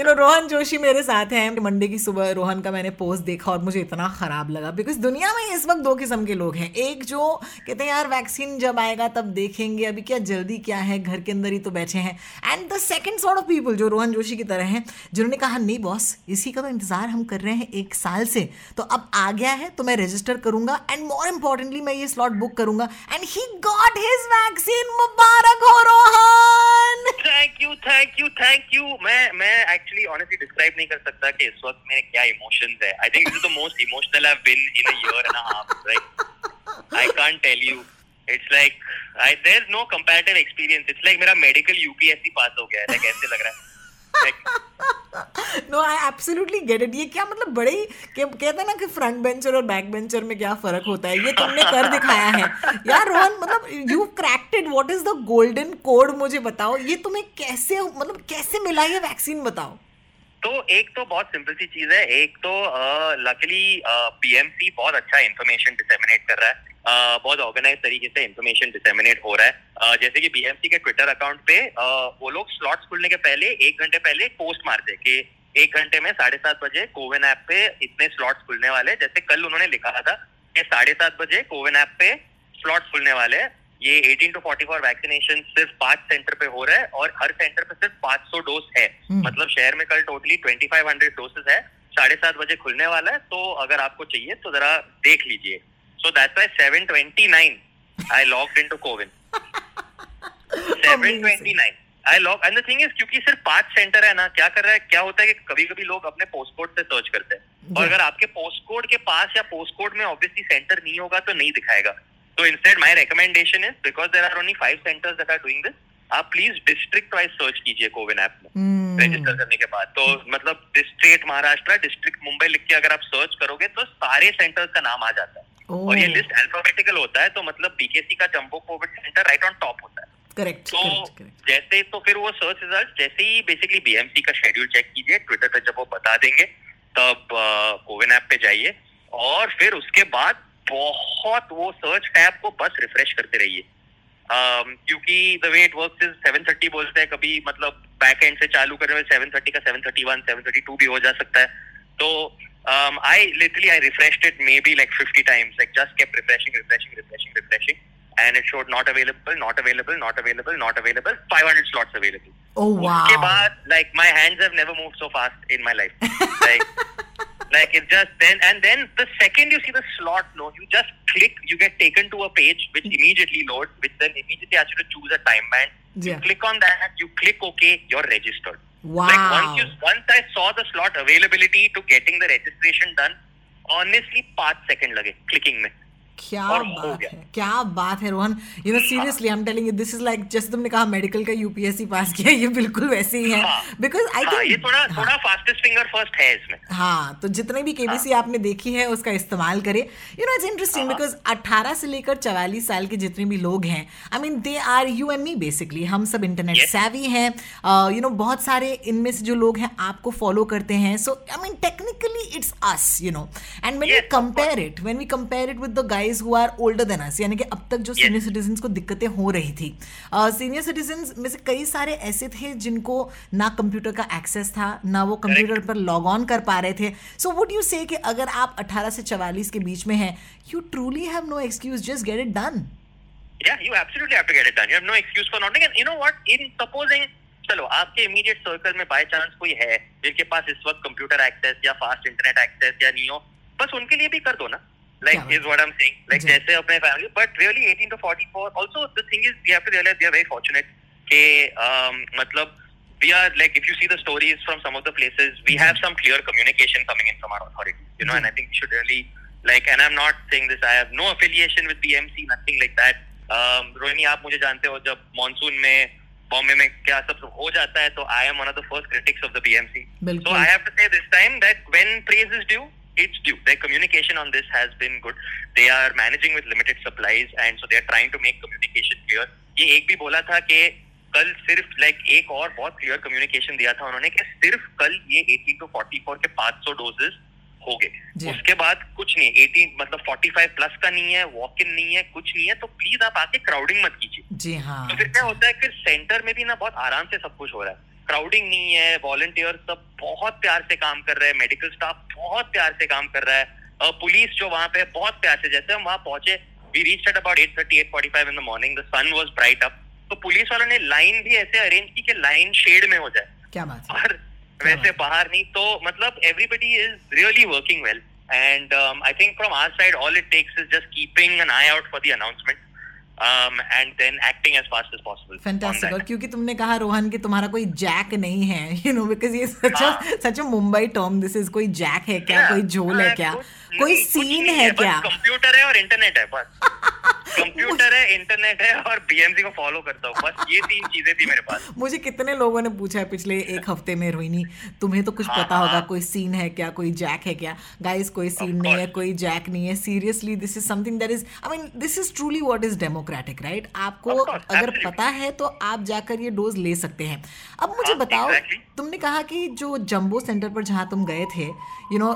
you know Rohan Joshi मेरे साथ हैं। मंडे की सुबह रोहन का मैंने पोस्ट देखा और मुझे इतना खराब लगा। बिकॉज़ दुनिया में इस वक्त दो किस्म के लोग हैं। एक जो कहते हैं, यार वैक्सीन जब आएगा तब देखेंगे। अभी क्या जल्दी क्या है? घर के अंदर ही तो बैठे हैं। And the second sort of people जो रोहन जोशी की तरह हैं, जिन्होंने कहा, नहीं बॉस इसी का तो इंतज़ार हम कर रहे हैं एक साल से। तो अब आ गया है तो मैं रजिस्टर करूँगा। एंड मोर इंपॉर्टेंटली मैं ये स्लॉट बुक करूँगा. And he got his vaccine नहीं कर सकता कि इस वक्त मेरे क्या इमोशंस है? I think this is the most emotional I have been in a year and a half like I can't tell you it's like I there is no comparative experience it's like मेरा medical UPSC pass हो गया है. Like ऐसे लग रहा है. No I absolutely get it ये क्या मतलब बड़े ही कहते हैं ना कि फ्रंट बेंचर और बैक बेंचर में क्या फ़र्क होता है? ये तुमने कर दिखाया है. यार, रोहन मतलब you cracked what is the golden code मुझे बताओ? ये तुम्हें कैसे मतलब कैसे मिला ये वैक्सीन बताओ? तो एक तो बहुत सिंपल सी चीज़ है। एक तो लकीली पीएमसी बहुत अच्छा इन्फॉर्मेशन डिसेमिनेट कर रहा है। uh, बहुत ऑर्गेनाइज तरीके से इन्फॉर्मेशन डिसेमिनेट हो रहा है। uh, जैसे कि बीएमसी के ट्विटर अकाउंट पे uh, वो लोग स्लॉट्स खुलने के पहले एक घंटे पहले पोस्ट मारते कि एक घंटे में साढ़े सात बजे कोविन ऐप पे इतने स्लॉट्स खुलने वाले जैसे कल उन्होंने लिखा था कि साढ़े सात बजे कोविन ऐप पे स्लॉट्स खुलने वाले ये 18 टू 44 वैक्सीनेशन सिर्फ़ पाँच सेंटर पे हो रहा है और हर सेंटर पे सिर्फ़ 500 डोज है। मतलब शहर में कल टोटली 2500 डोसेस है। साढ़े सात बजे खुलने वाला है तो अगर आपको चाहिए तो जरा देख लीजिए। So that's why 729 I logged into CoWIN 729 I log and the thing is क्योंकि सिर्फ़ पाँच सेंटर है ना क्या कर रहा है क्या होता है कि कभी कभी लोग अपने पोस्ट कोड से सर्च करते हैं। और अगर आपके पोस्ट कोड के पास या पोस्ट कोड में ऑब्वियसली सेंटर नहीं होगा तो नहीं दिखाएगा। So instead, my recommendation is because there are only five centers that are doing this, आप प्लीज़ डिस्ट्रिक्ट वाइज सर्च कीजिए कोविन ऐप में। रजिस्टर करने के बाद। तो मतलब डिस्ट्रिक्ट महाराष्ट्र डिस्ट्रिक्ट मुंबई लिख के अगर आप सर्च करोगे तो सारे सेंटर्स का नाम आ जाता है। और ये लिस्ट अल्फाबेटिकल होता है तो मतलब बीकेसी का jumbo covid centre right on top होता है। करेक्ट तो जैसे तो फिर वो सर्च रिज़ल्ट जैसे ही बेसिकली बीएमसी का शेड्यूल चेक कीजिए ट्विटर पे जब वो बता देंगे तब कोविन ऐप पे जाइए। और फिर उसके बाद बहुत वो सर्च टैब को बस रिफ्रेश करते रहिए um, क्योंकि the way it work is seven thirty बोलते हैं कभी मतलब बैक एंड से चालू करने में सेवन थर्टी का seven thirty one seven thirty two भी हो जा सकता है तो I literally I refreshed it may be like fifty times like just keep refreshing refreshing refreshing refreshing and it showed not available, not available, not available, not available, 500 slots available. Oh wow! उसके बाद like my hands have never moved so fast in my life. like like it just then and then the second you see the slot no you just click you get taken to a page which immediately loads which then immediately asks you to choose a time band you Yeah. click on that you click ok you're registered Wow. like once you once i saw the slot availability to getting the registration done honestly 5 second lage clicking mein क्या बात है क्या बात है Rohan. You know seriously I am telling you this is like जैसे तुमने कहा medical का यूपीएससी पास किया ये बिल्कुल वैसे ही है। हाँ। बिकॉज़ आई हाँ, ये थिंक थोड़ा थोड़ा फास्टेस्ट फिंगर फ़र्स्ट है इसमें। हाँ तो जितने भी केबीसी आपने देखी है उसका इस्तेमाल करें। You know it's interesting because 18 से लेकर 44 साल के जितने भी लोग हैं I mean they are you and me basically हम सब इंटरनेट. सैवी हैं। यू नो बहुत सारे इनमें से जो लोग हैं आपको फॉलो करते हैं। So I mean technically it's us you know and when we compare it when we compare it with the guys who are older than us यानी कि अब तक जो सीनियर सिटीजन को दिक्कतें हो रही थी सीनियर सिटीजन में से कई सारे ऐसे थे जिनको ना कंप्यूटर का एक्सेस था ना वो कंप्यूटर पर लॉग ऑन कर पा रहे थे सो वुड यू से कि अगर आप 18 से 44 के बीच में हैं you truly have no excuse just get it done Yeah, you absolutely have to get it done. You have no excuse for not doing it. And you know what? In supposing, चलो आपके immediate circle में by chance कोई है जिनके पास इस वक्त computer access या फास्ट इंटरनेट एक्सेस या नहीं हो बस उनके लिए भी कर दो ना is what I am saying like जी। जैसे अपने family but really 18 to 44 also the thing is we have to realise we are very fortunate कि um, मतलब we are like if you see the stories from some of the places we have some clear communication coming in from our authorities you know and i think we should really like and i'm not saying this i have no affiliation with bmc nothing like that um, Rohini आप मुझे जानते हो जब monsoon में बॉम्बे में क्या सब हो जाता है तो I am one of the first critics of the BMC so i have to say this time that when praise is due it's due. Their communication on this has been good. They are managing with limited supplies, and so they are trying to make communication clear. ये एक भी बोला था कि कल सिर्फ़ like एक और बहुत क्लियर कम्युनिकेशन दिया था उन्होंने कि सिर्फ़ कल ये 18 टू 44 के 500 डोजेस हो। गए उसके बाद कुछ नहीं 18 मतलब 45 प्लस का नहीं है वॉक इन नहीं है कुछ नहीं है तो प्लीज़ आप आके क्राउडिंग मत कीजिए जी हाँ तो फिर क्या होता है फिर सेंटर में भी ना बहुत आराम से सब कुछ हो रहा है क्राउडिंग नहीं है वॉलंटियर सब बहुत प्यार से काम कर रहे हैं मेडिकल स्टाफ बहुत प्यार से काम कर रहा है। पुलिस जो वहाँ पे बहुत प्यार से जैसे हम वहाँ पहुँचे we reach at about 8:30 8:45 in the morning the sun was bright up तो पुलिस वालों ने लाइन भी ऐसे अरेंज की कि लाइन शेड में हो जाए। क्या बात है। और वैसे बाहर नहीं तो मतलब everybody is really working well and I think from our side all it takes is just keeping an eye out for the announcement and then acting as fast as possible fantastic और क्योंकि तुमने कहा रोहन कि तुम्हारा कोई jack नहीं है you know because ये such. Such a Mumbai term this is कोई जैक है क्या? कोई झोल है क्या? कोई सीन है क्या? कंप्यूटर है और इंटरनेट है बस। कंप्यूटर है इंटरनेट है और बीएमसी को फॉलो करता हूँ। बस ये तीन चीज़ें थी मेरे पास। मुझे कितने लोगों ने पूछा है पिछले एक हफ़्ते में रोहिणी? तुम्हें तो कुछ हाँ, पता होगा हाँ। कोई सीन है क्या कोई जैक है क्या? गाइस कोई सीन नहीं है कोई जैक नहीं है। Seriously this is something that is I mean this is truly what is democratic right आपको अगर पता है तो आप जाकर ये डोज ले सकते हैं। अब मुझे हाँ, बताओ तुमने कहा कि जो जंबो सेंटर पर जहाँ तुम गए थे you know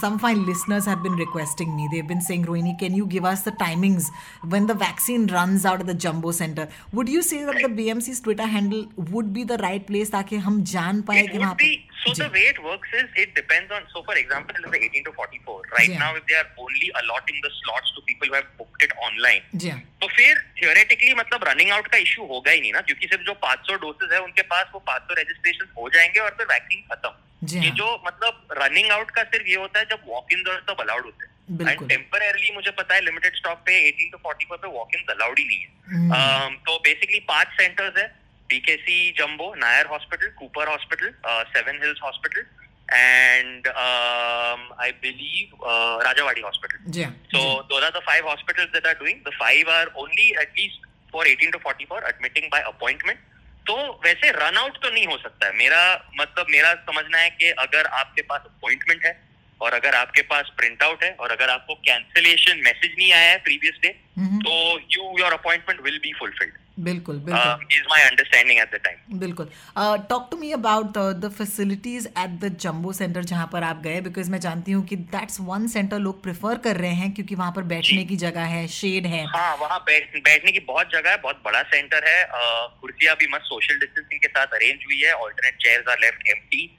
some fine listeners have been requesting me they've been saying rohini can you give us the timings? When the vaccine runs out of the jumbo center would you say that the bmc's twitter handle would be the right place ताकि हम जान पाए कि would वहाँ so the way it works is it depends on so for example in the 18 to 44 right Yeah. now if they are only allotting the slots to people who have booked it online हाँ तो फिर theoretically मतलब running out का issue होगा ही नहीं ना क्योंकि सिर्फ़ जो 500 डोसेज है उनके पास वो 500 रजिस्ट्रेशन हो जाएँगे और फिर वैक्सीन खत्म ये हाँ। जो मतलब रनिंग आउट का सिर्फ़ ये होता है जब वॉक इन सब अलाउड होते हैं एंड टेम्परली मुझे पता है लिमिटेड स्टॉक पे 18 टू 44 पे वॉक इन अलाउड ही नहीं है हम्म। Um, तो बेसिकली पाँच सेंटर्स है BKC jumbo Nair hospital Cooper hospital Seven Hills hospital and I believe Rajawadi hospital हाँ those are the five hospitals that are doing. The five are only at least for 18 to 44 admitting by appointment. तो वैसे run out तो नहीं हो सकता है मेरा मतलब मेरा समझना है कि अगर आपके पास अपॉइंटमेंट है और अगर आपके पास प्रिंट आउट है और अगर आपको कैंसिलेशन मैसेज नहीं आया है प्रीवियस डे। तो you your appointment will be fulfilled बिल्कुल बिल्कुल। Is my understanding at the time बिल्कुल। Talk to me about the facilities at the jumbo centre जहाँ पर आप गए बिकॉज़ मैं जानती हूँ कि दैट्स वन सेंटर लोग प्रेफर कर रहे हैं क्योंकि वहाँ पर बैठने की जगह है शेड है। हाँ वहाँ बैठ बैठने की बहुत जगह है बहुत बड़ा सेंटर है। अ, कुर्सियाँ भी मस्त सोशल डिस्टेंसिंग के साथ अरेंज हुई है alternate chairs are left empty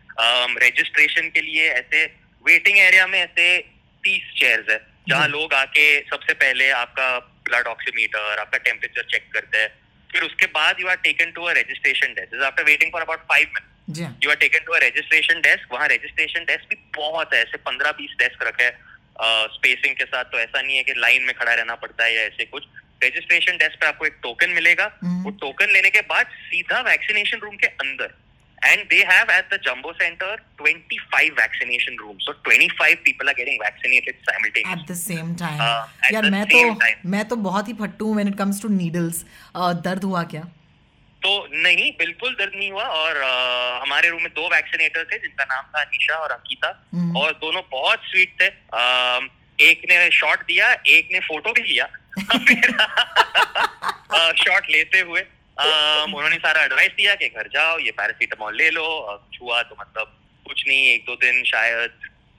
registration के लिए ऐसे वेटिंग एरिया में ऐसे तीस चेयर्स है जहाँ लोग आके सबसे पहले आपका ब्लड ऑक्सीमीटर आपका टेम्परेचर चेक करते हैं। फिर उसके बाद you are taken to a registration desk after waiting for about five minute you are taken to a registration desk वहाँ रजिस्ट्रेशन डेस्क भी बहुत है ऐसे पंद्रह बीस डेस्क रखे हैं। स्पेसिंग के साथ तो ऐसा नहीं है कि लाइन में खड़ा रहना पड़ता है या ऐसे कुछ। रजिस्ट्रेशन डेस्क पे आपको एक टोकन मिलेगा। हम्म। वो टोकन लेने के बाद सीधा वैक्सीनेशन रूम के अंदर and they have at the jumbo centre 25 vaccination room so 25 people are getting vaccinated at simultaneously the same time Uh, at यार the मैं तो time. मैं तो बहुत ही फट्टू हूँ when it comes to needles दर्द हुआ क्या तो नहीं बिल्कुल दर्द नहीं हुआ और अ, हमारे रूम में दो वैक्सीनेटर थे जिनका नाम था निशा और अंकिता। हम्म। और दोनों बहुत स्वीट थे। अम, एक ने शॉट दिया एक ने फ़ोटो भी लिया। शॉट लेते हुए। उन्होंने सारा एडवाइस दिया कि घर जाओ ये पैरासीटामोल ले लो छुआ तो मतलब कुछ नहीं एक दो दिन शायद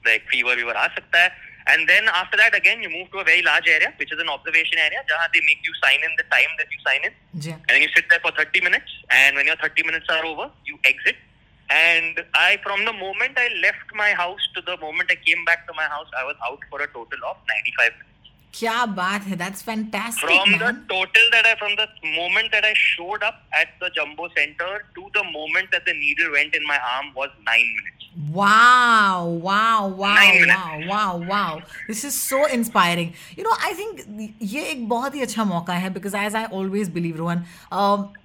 लाइक फीवर वीवर आ सकता है। And then after that again you move to a very large area which is an observation area जहाँ they make you sign in the time that you sign in and you sit for thirty minutes and when your thirty minutes are over you exit and I from the moment I left my house to the moment I came back to my house I was out for a total of ninety five Kya baat hai? That's fantastic. From man. the total that I, from the moment that I showed up at the jumbo center to the moment that the needle went in my arm was nine minutes. Wow, wow, wow, wow, wow, wow. This is so inspiring. You know, I think ये एक बहुत ही अच्छा मौका है because as I always believe, Rohan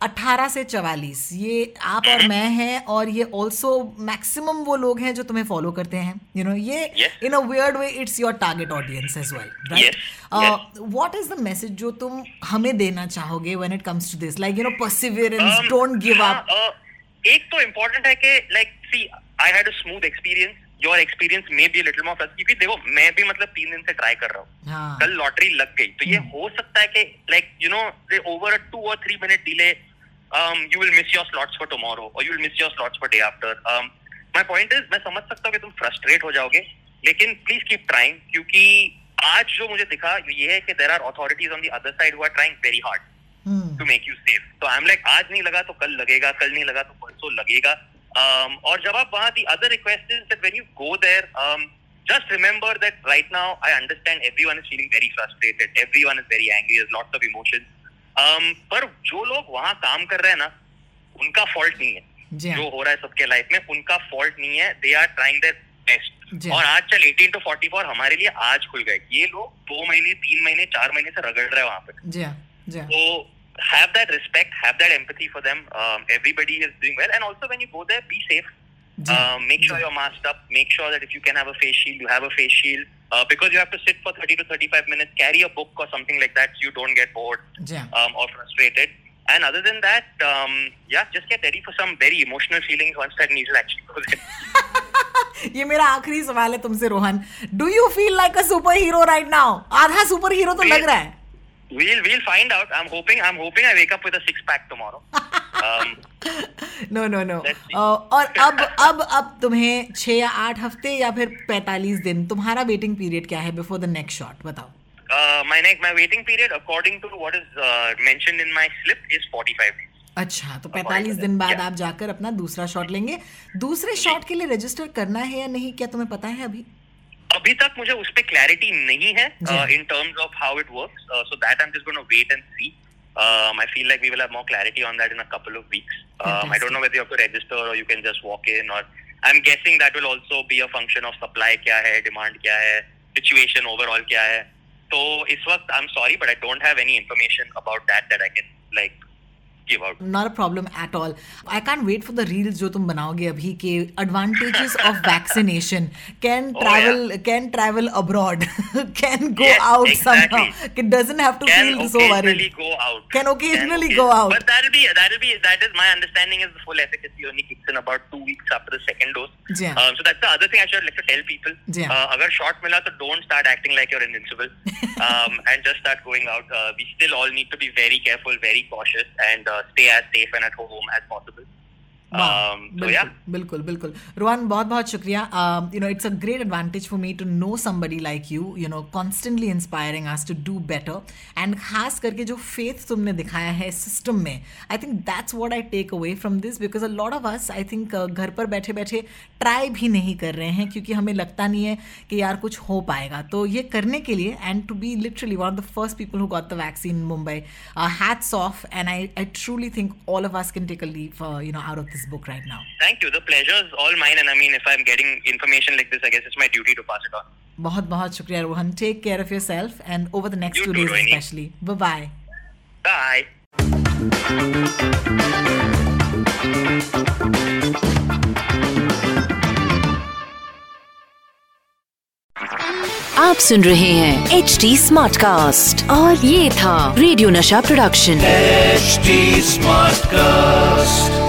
अठारह से चवालीस ये आप और मैं हैं और ये also maximum वो लोग हैं जो तुम्हें follow करते हैं you know ये a weird way it's your target audience as well right Yes, Uh, yes. what is the message जो तुम हमें देना चाहोगे when it comes to this like you know perseverance Um, don't give हाँ, up uh, एक तो important है कि like see I had a smooth experience your experience may be little more क्योंकि देखो मैं भी मतलब तीन दिन से ट्राई कर रहा हूँ। हाँ। कल लॉटरी लग गई। तो ये हो सकता है कि like you know over a two और three minute delay you will miss your slots for tomorrow और you will miss your slots for day after my point is मैं समझ सकता हूँ कि तुम फ्रस्ट्रेट हो जाओगे लेकिन प्लीज़ कीप ट्राइंग क्योंकि आज जो मुझे दिखा ये है कि there are authorities on the other side who are trying very hard hmm, to make you safe तो आई एम लाइक आज नहीं लगा तो कल लगेगा कल नहीं लगा तो परसों लगेगा। Um, और जब आप वहाँ the other request is that when you go there just remember that right now I understand everyone is feeling very frustrated, everyone is very angry, there's lots of emotions. Um, पर जो लोग वहाँ काम कर रहे हैं ना उनका फॉल्ट नहीं है। हाँ। जो हो रहा है सबके लाइफ में उनका फॉल्ट नहीं है। They are trying their best और आज चल 18 टू 44 हमारे लिए आज खुल गए। ये लोग दो महीने तीन महीने चार महीने से रगड़ रहे हैं वहाँ पे। जी हाँ जी हाँ। So have that respect, have that empathy for them. Um, everybody is doing well, and also when you go there, be safe. Ji Um, make sure ji. you're masked up. Make sure that if you can have a face shield, you have a face shield. Uh, because you have to sit for 30 to 35 minutes, carry a book or something like that, so you don't get bored जी हाँ um, or frustrated. And other than that, um, yeah, just get ready for some very emotional feelings once that needle actually goes in. ये मेरा आखिरी सवाल है तुमसे Rohan do you feel like a superhero right now आधा super hero तो लग रहा है We'll we'll find out. I'm hoping I'm hoping I wake up with a six pack tomorrow. Um, no no no. और अब अब अब तुम्हें छह या आठ हफ़्ते या फिर पैतालीस दिन तुम्हारा वेटिंग पीरियड क्या है बिफोर द नेक्स्ट शॉट बताओ Uh, my next, my waiting period, according to what is uh, mentioned in my slip, is 45 days. अच्छा तो 45 दिन बाद आप जाकर अपना दूसरा शॉट लेंगे दूसरे शॉट के लिए रजिस्टर करना है या नहीं क्या तुम्हें पता है अभी अभी तक मुझे उस पे क्लैरिटी नहीं है in terms of how it works so that I am just gonna wait and see Um, I feel like we will have more clarity on that in a couple of weeks. Um, I don't know whether you have to register or you can just walk in, or I'm guessing that will also be a function of supply क्या है, demand क्या है, situation overall क्या है. तो इस वक्त I'm sorry, but I don't have any information about that that I can like give out. Not a problem at all I can wait for the reels जो तुम बनाओगे अभी के advantages of vaccination can Oh, travel can travel abroad can go Yes, out exactly. Somehow it doesn't have to can feel so occasionally worried go out. Can occasionally occa- go out. But that'll be that'll be that is my understanding is the full efficacy only kicks in about two weeks after the second dose. जी हाँ। Um, so that's the other thing I should like to tell people. जी हाँ। Uh, अगर shot मिला तो don't start acting like you're invincible um, and just start going out. Uh, we still all need to be very careful, very cautious, and uh, uh, stay as safe and at home as possible. Um, so yeah. बिल्कुल बिल्कुल रोहन बहुत बहुत शुक्रिया। You know it's a great advantage for me to know somebody like you you know constantly inspiring us to do better and खास करके जो faith तुमने दिखाया है सिस्टम में I think that's what I take away from this because a lot of us I think घर पर बैठे बैठे ट्राई भी नहीं कर रहे हैं क्योंकि हमें लगता नहीं है कि यार कुछ हो पाएगा। तो ये करने के लिए and to be literally one of the first people who got the vaccine Mumbai hats off and I I truly think all of us can take a leave you know out of this book right now. Thank you. The pleasure is all mine, and I mean, if I'm getting information like this, I guess it's my duty to pass it on. बहुत बहुत शुक्रिया Rohan take care of yourself and over the next two days specially bye Bye. आप सुन रहे हैं H D smart cast और ये था रेडियो नशा प्रोडक्शन HD Smartcast.